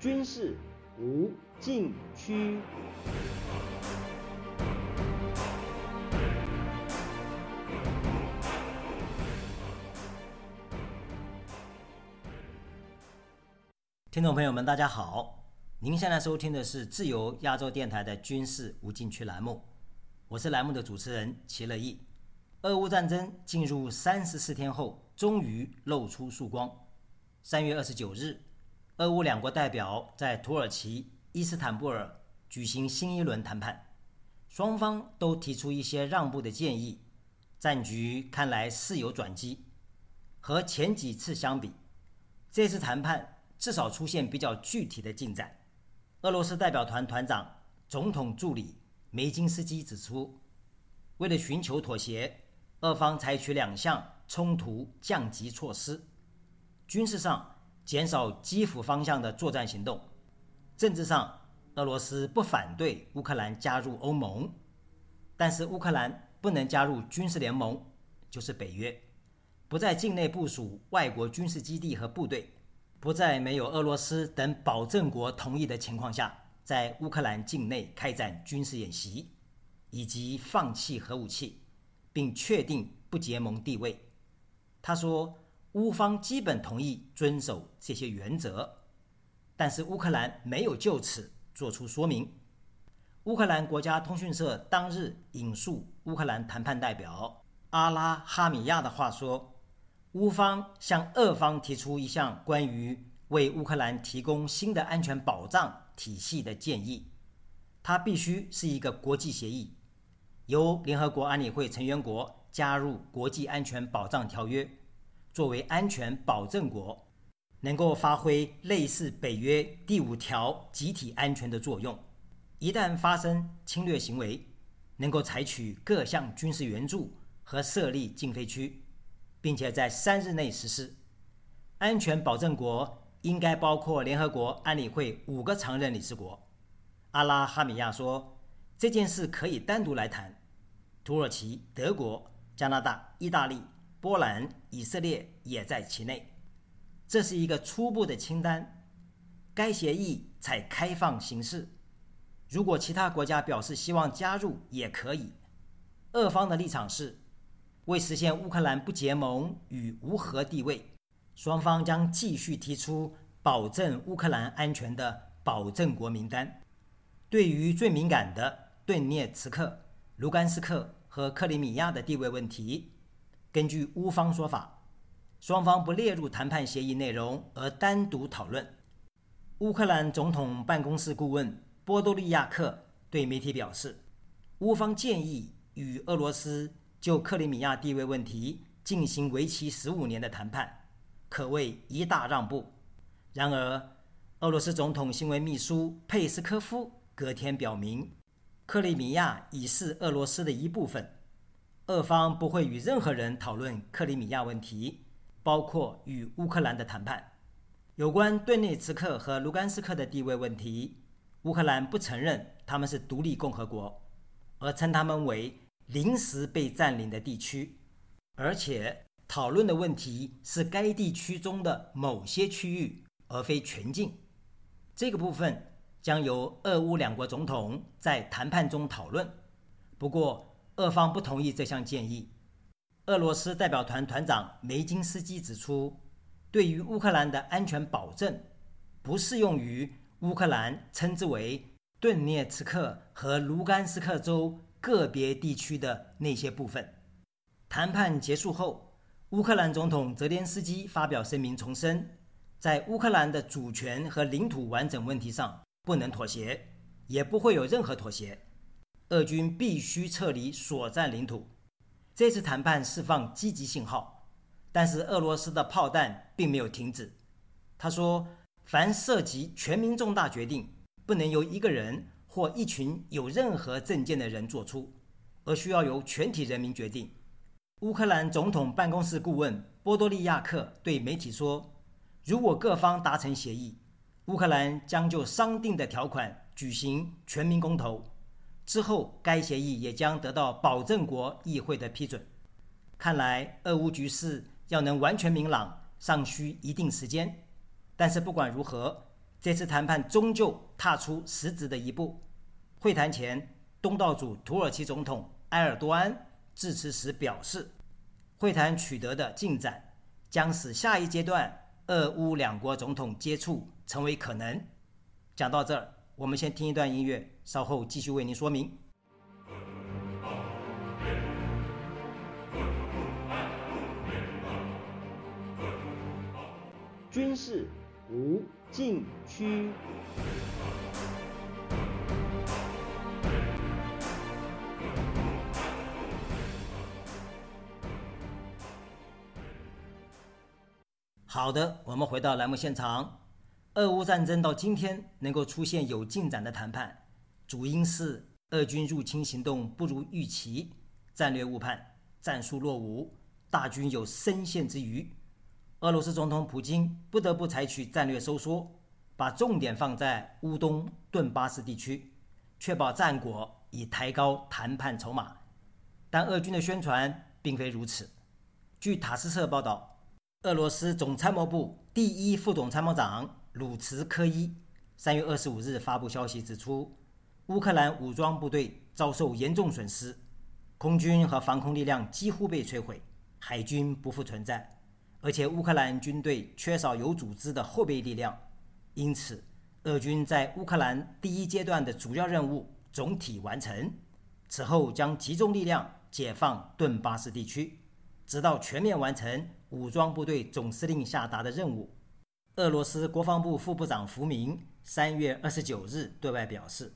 军事无禁区。听众朋友们，大家好！您现在收听的是自由亚洲电台的军事无禁区栏目，我是栏目的主持人齐乐意。俄乌战争进入三十四天后，终于露出曙光。三月二十九日，俄乌两国代表在土耳其伊斯坦布尔举行新一轮谈判，双方都提出一些让步的建议，战局看来似有转机。和前几次相比，这次谈判。至少出现比较具体的进展。俄罗斯代表团团长、总统助理梅金斯基指出，为了寻求妥协，俄方采取两项冲突降级措施：军事上减少基辅方向的作战行动；政治上，俄罗斯不反对乌克兰加入欧盟，但是乌克兰不能加入军事联盟，就是北约，不在境内部署外国军事基地和部队。不在没有俄罗斯等保证国同意的情况下，在乌克兰境内开展军事演习，以及放弃核武器，并确定不结盟地位。他说，乌方基本同意遵守这些原则，但是乌克兰没有就此作出说明。乌克兰国家通讯社当日引述乌克兰谈判代表阿拉哈米亚的话说。乌方向俄方提出一项关于为乌克兰提供新的安全保障体系的建议，它必须是一个国际协议，由联合国安理会成员国加入国际安全保障条约，作为安全保证国，能够发挥类似北约第五条集体安全的作用。一旦发生侵略行为，能够采取各项军事援助和设立禁飞区。并且在三日内实施。安全保证国应该包括联合国安理会五个常任理事国。阿拉哈米亚说，这件事可以单独来谈。土耳其、德国、加拿大、意大利、波兰、以色列也在其内。这是一个初步的清单。该协议采开放形式。如果其他国家表示希望加入，也可以。俄方的立场是。为实现乌克兰不结盟与无核地位，双方将继续提出保证乌克兰安全的保证国名单。对于最敏感的顿涅茨克、卢甘斯克和克里米亚的地位问题，根据乌方说法，双方不列入谈判协议内容，而单独讨论。乌克兰总统办公室顾问波多利亚克对媒体表示，乌方建议与俄罗斯。就克里米亚地位问题进行为期十五年的谈判，可谓一大让步。然而，俄罗斯总统新闻秘书佩斯科夫隔天表明，克里米亚已是俄罗斯的一部分，俄方不会与任何人讨论克里米亚问题，包括与乌克兰的谈判。有关顿内茨克和卢甘斯克的地位问题，乌克兰不承认他们是独立共和国，而称他们为。临时被占领的地区，而且讨论的问题是该地区中的某些区域，而非全境。这个部分将由俄乌两国总统在谈判中讨论。不过，俄方不同意这项建议。俄罗斯代表团团长梅金斯基指出，对于乌克兰的安全保证，不适用于乌克兰称之为顿涅茨克和卢甘斯克州。个别地区的那些部分。谈判结束后，乌克兰总统泽连斯基发表声明，重申在乌克兰的主权和领土完整问题上不能妥协，也不会有任何妥协。俄军必须撤离所占领土。这次谈判释放积极信号，但是俄罗斯的炮弹并没有停止。他说：“凡涉及全民重大决定，不能由一个人。”或一群有任何政见的人做出，而需要由全体人民决定。乌克兰总统办公室顾问波多利亚克对媒体说：“如果各方达成协议，乌克兰将就商定的条款举行全民公投，之后该协议也将得到保证国议会的批准。”看来，俄乌局势要能完全明朗，尚需一定时间。但是不管如何，这次谈判终究踏出实质的一步。会谈前，东道主土耳其总统埃尔多安致辞时表示，会谈取得的进展将使下一阶段俄乌两国总统接触成为可能。讲到这儿，我们先听一段音乐，稍后继续为您说明。军事无禁区。好的，我们回到栏目现场。俄乌战争到今天能够出现有进展的谈判，主因是俄军入侵行动不如预期，战略误判，战术落伍，大军有深陷之虞。俄罗斯总统普京不得不采取战略收缩，把重点放在乌东顿巴斯地区，确保战果，以抬高谈判筹码。但俄军的宣传并非如此。据塔斯社报道，俄罗斯总参谋部第一副总参谋长鲁茨科伊三月二十五日发布消息指出，乌克兰武装部队遭受严重损失，空军和防空力量几乎被摧毁，海军不复存在。而且乌克兰军队缺少有组织的后备力量，因此俄军在乌克兰第一阶段的主要任务总体完成，此后将集中力量解放顿巴斯地区，直到全面完成武装部队总司令下达的任务。俄罗斯国防部副部长福明三月二十九日对外表示，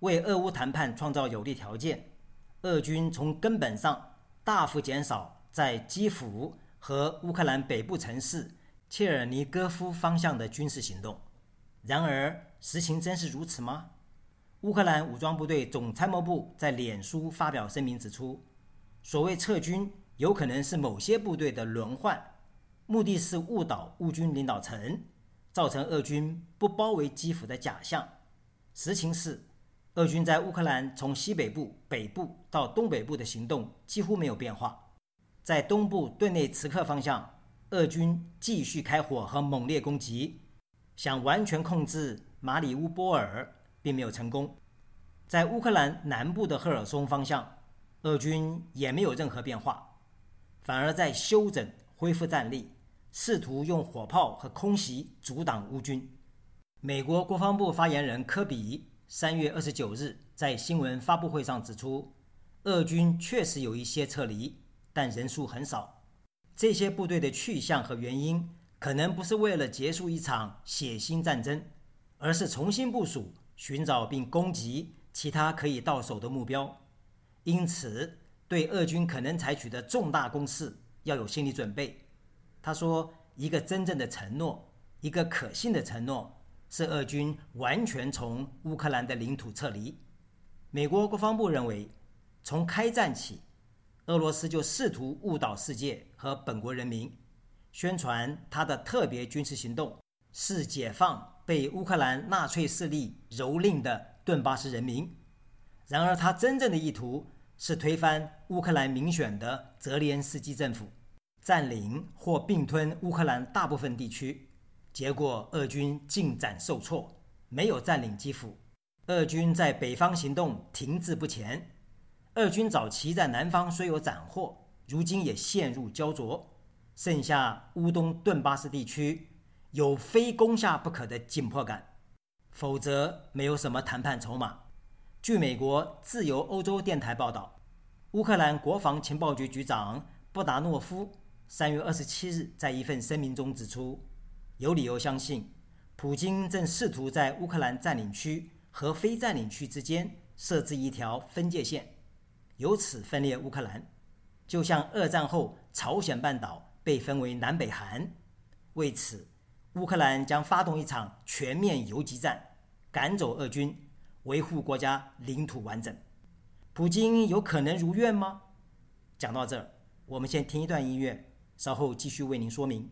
为俄乌谈判创造有利条件，俄军从根本上大幅减少在基辅。和乌克兰北部城市切尔尼戈夫方向的军事行动。然而，实情真是如此吗？乌克兰武装部队总参谋部在脸书发表声明指出，所谓撤军有可能是某些部队的轮换，目的是误导乌军领导层，造成俄军不包围基辅的假象。实情是，俄军在乌克兰从西北部、北部到东北部的行动几乎没有变化。在东部顿内茨克方向，俄军继续开火和猛烈攻击，想完全控制马里乌波尔，并没有成功。在乌克兰南部的赫尔松方向，俄军也没有任何变化，反而在休整、恢复战力，试图用火炮和空袭阻挡乌军。美国国防部发言人科比三月二十九日在新闻发布会上指出，俄军确实有一些撤离。但人数很少，这些部队的去向和原因可能不是为了结束一场血腥战争，而是重新部署、寻找并攻击其他可以到手的目标。因此，对俄军可能采取的重大攻势要有心理准备。他说：“一个真正的承诺，一个可信的承诺，是俄军完全从乌克兰的领土撤离。”美国国防部认为，从开战起。俄罗斯就试图误导世界和本国人民，宣传他的特别军事行动是解放被乌克兰纳粹势力蹂躏的顿巴斯人民。然而，他真正的意图是推翻乌克兰民选的泽连斯基政府，占领或并吞乌克兰大部分地区。结果，俄军进展受挫，没有占领基辅。俄军在北方行动停滞不前。俄军早期在南方虽有斩获，如今也陷入焦灼，剩下乌东顿巴斯地区有非攻下不可的紧迫感，否则没有什么谈判筹码。据美国自由欧洲电台报道，乌克兰国防情报局局长布达诺夫三月二十七日在一份声明中指出，有理由相信，普京正试图在乌克兰占领区和非占领区之间设置一条分界线。由此分裂乌克兰，就像二战后朝鲜半岛被分为南北韩。为此，乌克兰将发动一场全面游击战，赶走俄军，维护国家领土完整。普京有可能如愿吗？讲到这儿，我们先听一段音乐，稍后继续为您说明。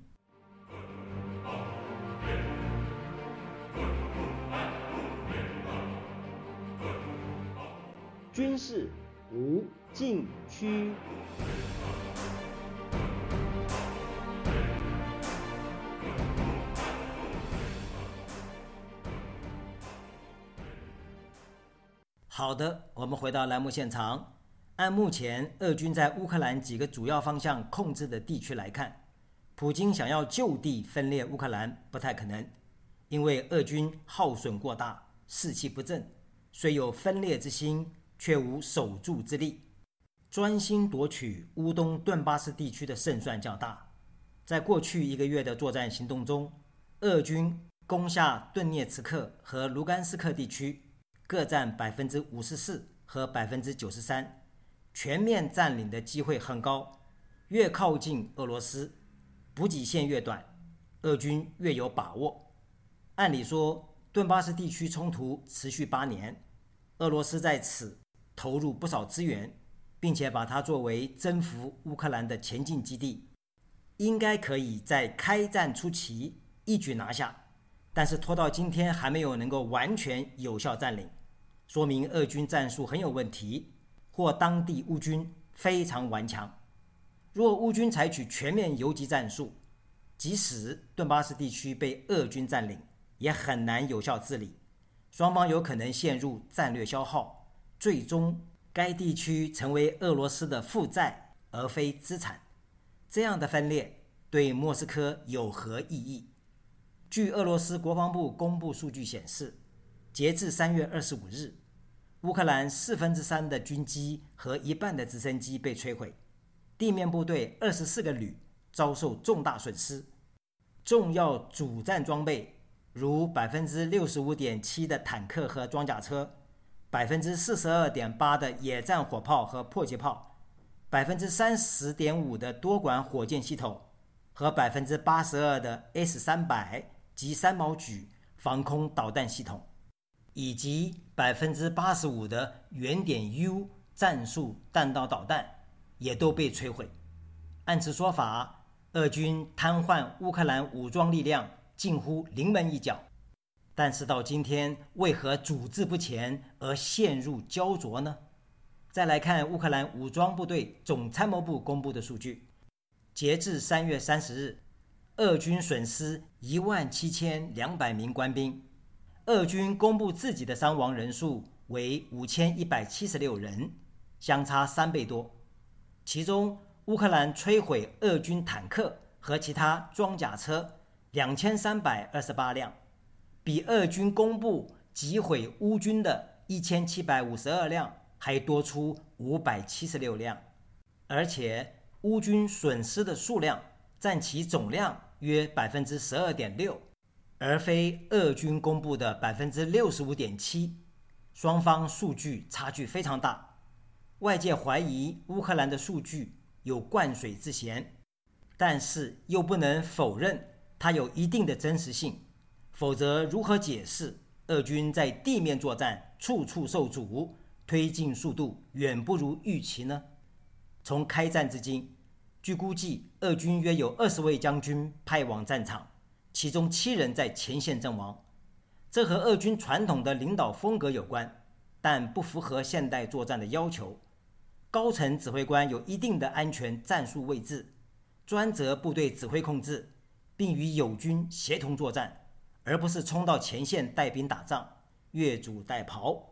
军事无禁区。好的我们回到栏目现场。按目前俄军在乌克兰几个主要方向控制的地区来看，普京想要就地分裂乌克兰不太可能，因为俄军耗损过大，士气不振，虽有分裂之心，却无守住之力。专心夺取乌东顿巴斯地区的胜算较大。在过去一个月的作战行动中，俄军攻下顿涅茨克和卢甘斯克地区，各占百分之五十四和百分之九十三。全面占领的机会很高，越靠近俄罗斯，补给线越短，俄军越有把握。按理说，顿巴斯地区冲突持续八年，俄罗斯在此投入不少资源，并且把它作为征服乌克兰的前进基地，应该可以在开战初期一举拿下。但是拖到今天还没有能够完全有效占领，说明俄军战术很有问题。或当地乌军非常顽强。若乌军采取全面游击战术，即使顿巴斯地区被俄军占领，也很难有效治理。双方有可能陷入战略消耗，最终该地区成为俄罗斯的负债而非资产。这样的分裂对莫斯科有何意义？据俄罗斯国防部公布数据显示，截至三月二十五日。乌克兰四分之三的军机和一半的直升机被摧毁，地面部队二十四个旅遭受重大损失，重要主战装备如百分之六十五点七的坦克和装甲车，百分之四十二点八的野战火炮和迫击炮，百分之三十点五的多管火箭系统和百分之八十二的 S 三百及三毛举防空导弹系统。以及百分之八十五的原点 U 战术弹道导弹也都被摧毁。按此说法，俄军瘫痪乌克兰武装力量近乎临门一脚。但是到今天，为何组织不前而陷入焦灼呢？再来看乌克兰武装部队总参谋部公布的数据：截至三月三十日，俄军损失一万七千两百名官兵。俄军公布自己的伤亡人数为五千一百七十六人，相差三倍多。其中，乌克兰摧毁俄军坦克和其他装甲车两千三百二十八辆，比俄军公布击毁乌军的一千七百五十二辆还多出五百七十六辆。而且，乌军损失的数量占其总量约百分之十二点六。而非俄军公布的百分之六十五点七，双方数据差距非常大。外界怀疑乌克兰的数据有灌水之嫌，但是又不能否认它有一定的真实性。否则，如何解释俄军在地面作战处处受阻，推进速度远不如预期呢？从开战至今，据估计，俄军约有二十位将军派往战场。其中七人在前线阵亡，这和俄军传统的领导风格有关，但不符合现代作战的要求。高层指挥官有一定的安全战术位置，专责部队指挥控制，并与友军协同作战，而不是冲到前线带兵打仗，越俎代庖。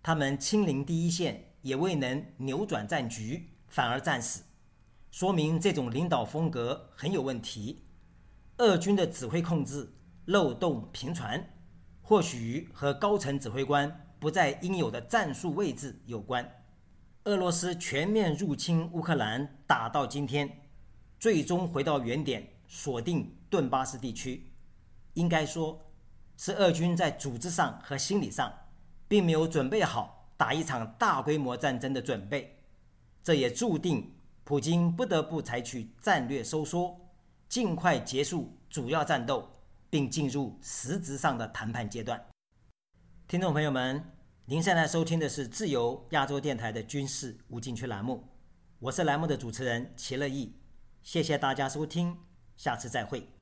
他们亲临第一线，也未能扭转战局，反而战死，说明这种领导风格很有问题。俄军的指挥控制漏洞频传，或许和高层指挥官不在应有的战术位置有关。俄罗斯全面入侵乌克兰，打到今天，最终回到原点，锁定顿巴斯地区，应该说是俄军在组织上和心理上并没有准备好打一场大规模战争的准备，这也注定普京不得不采取战略收缩。尽快结束主要战斗，并进入实质上的谈判阶段。听众朋友们，您现在收听的是自由亚洲电台的军事无禁区栏目，我是栏目的主持人齐乐意，谢谢大家收听，下次再会。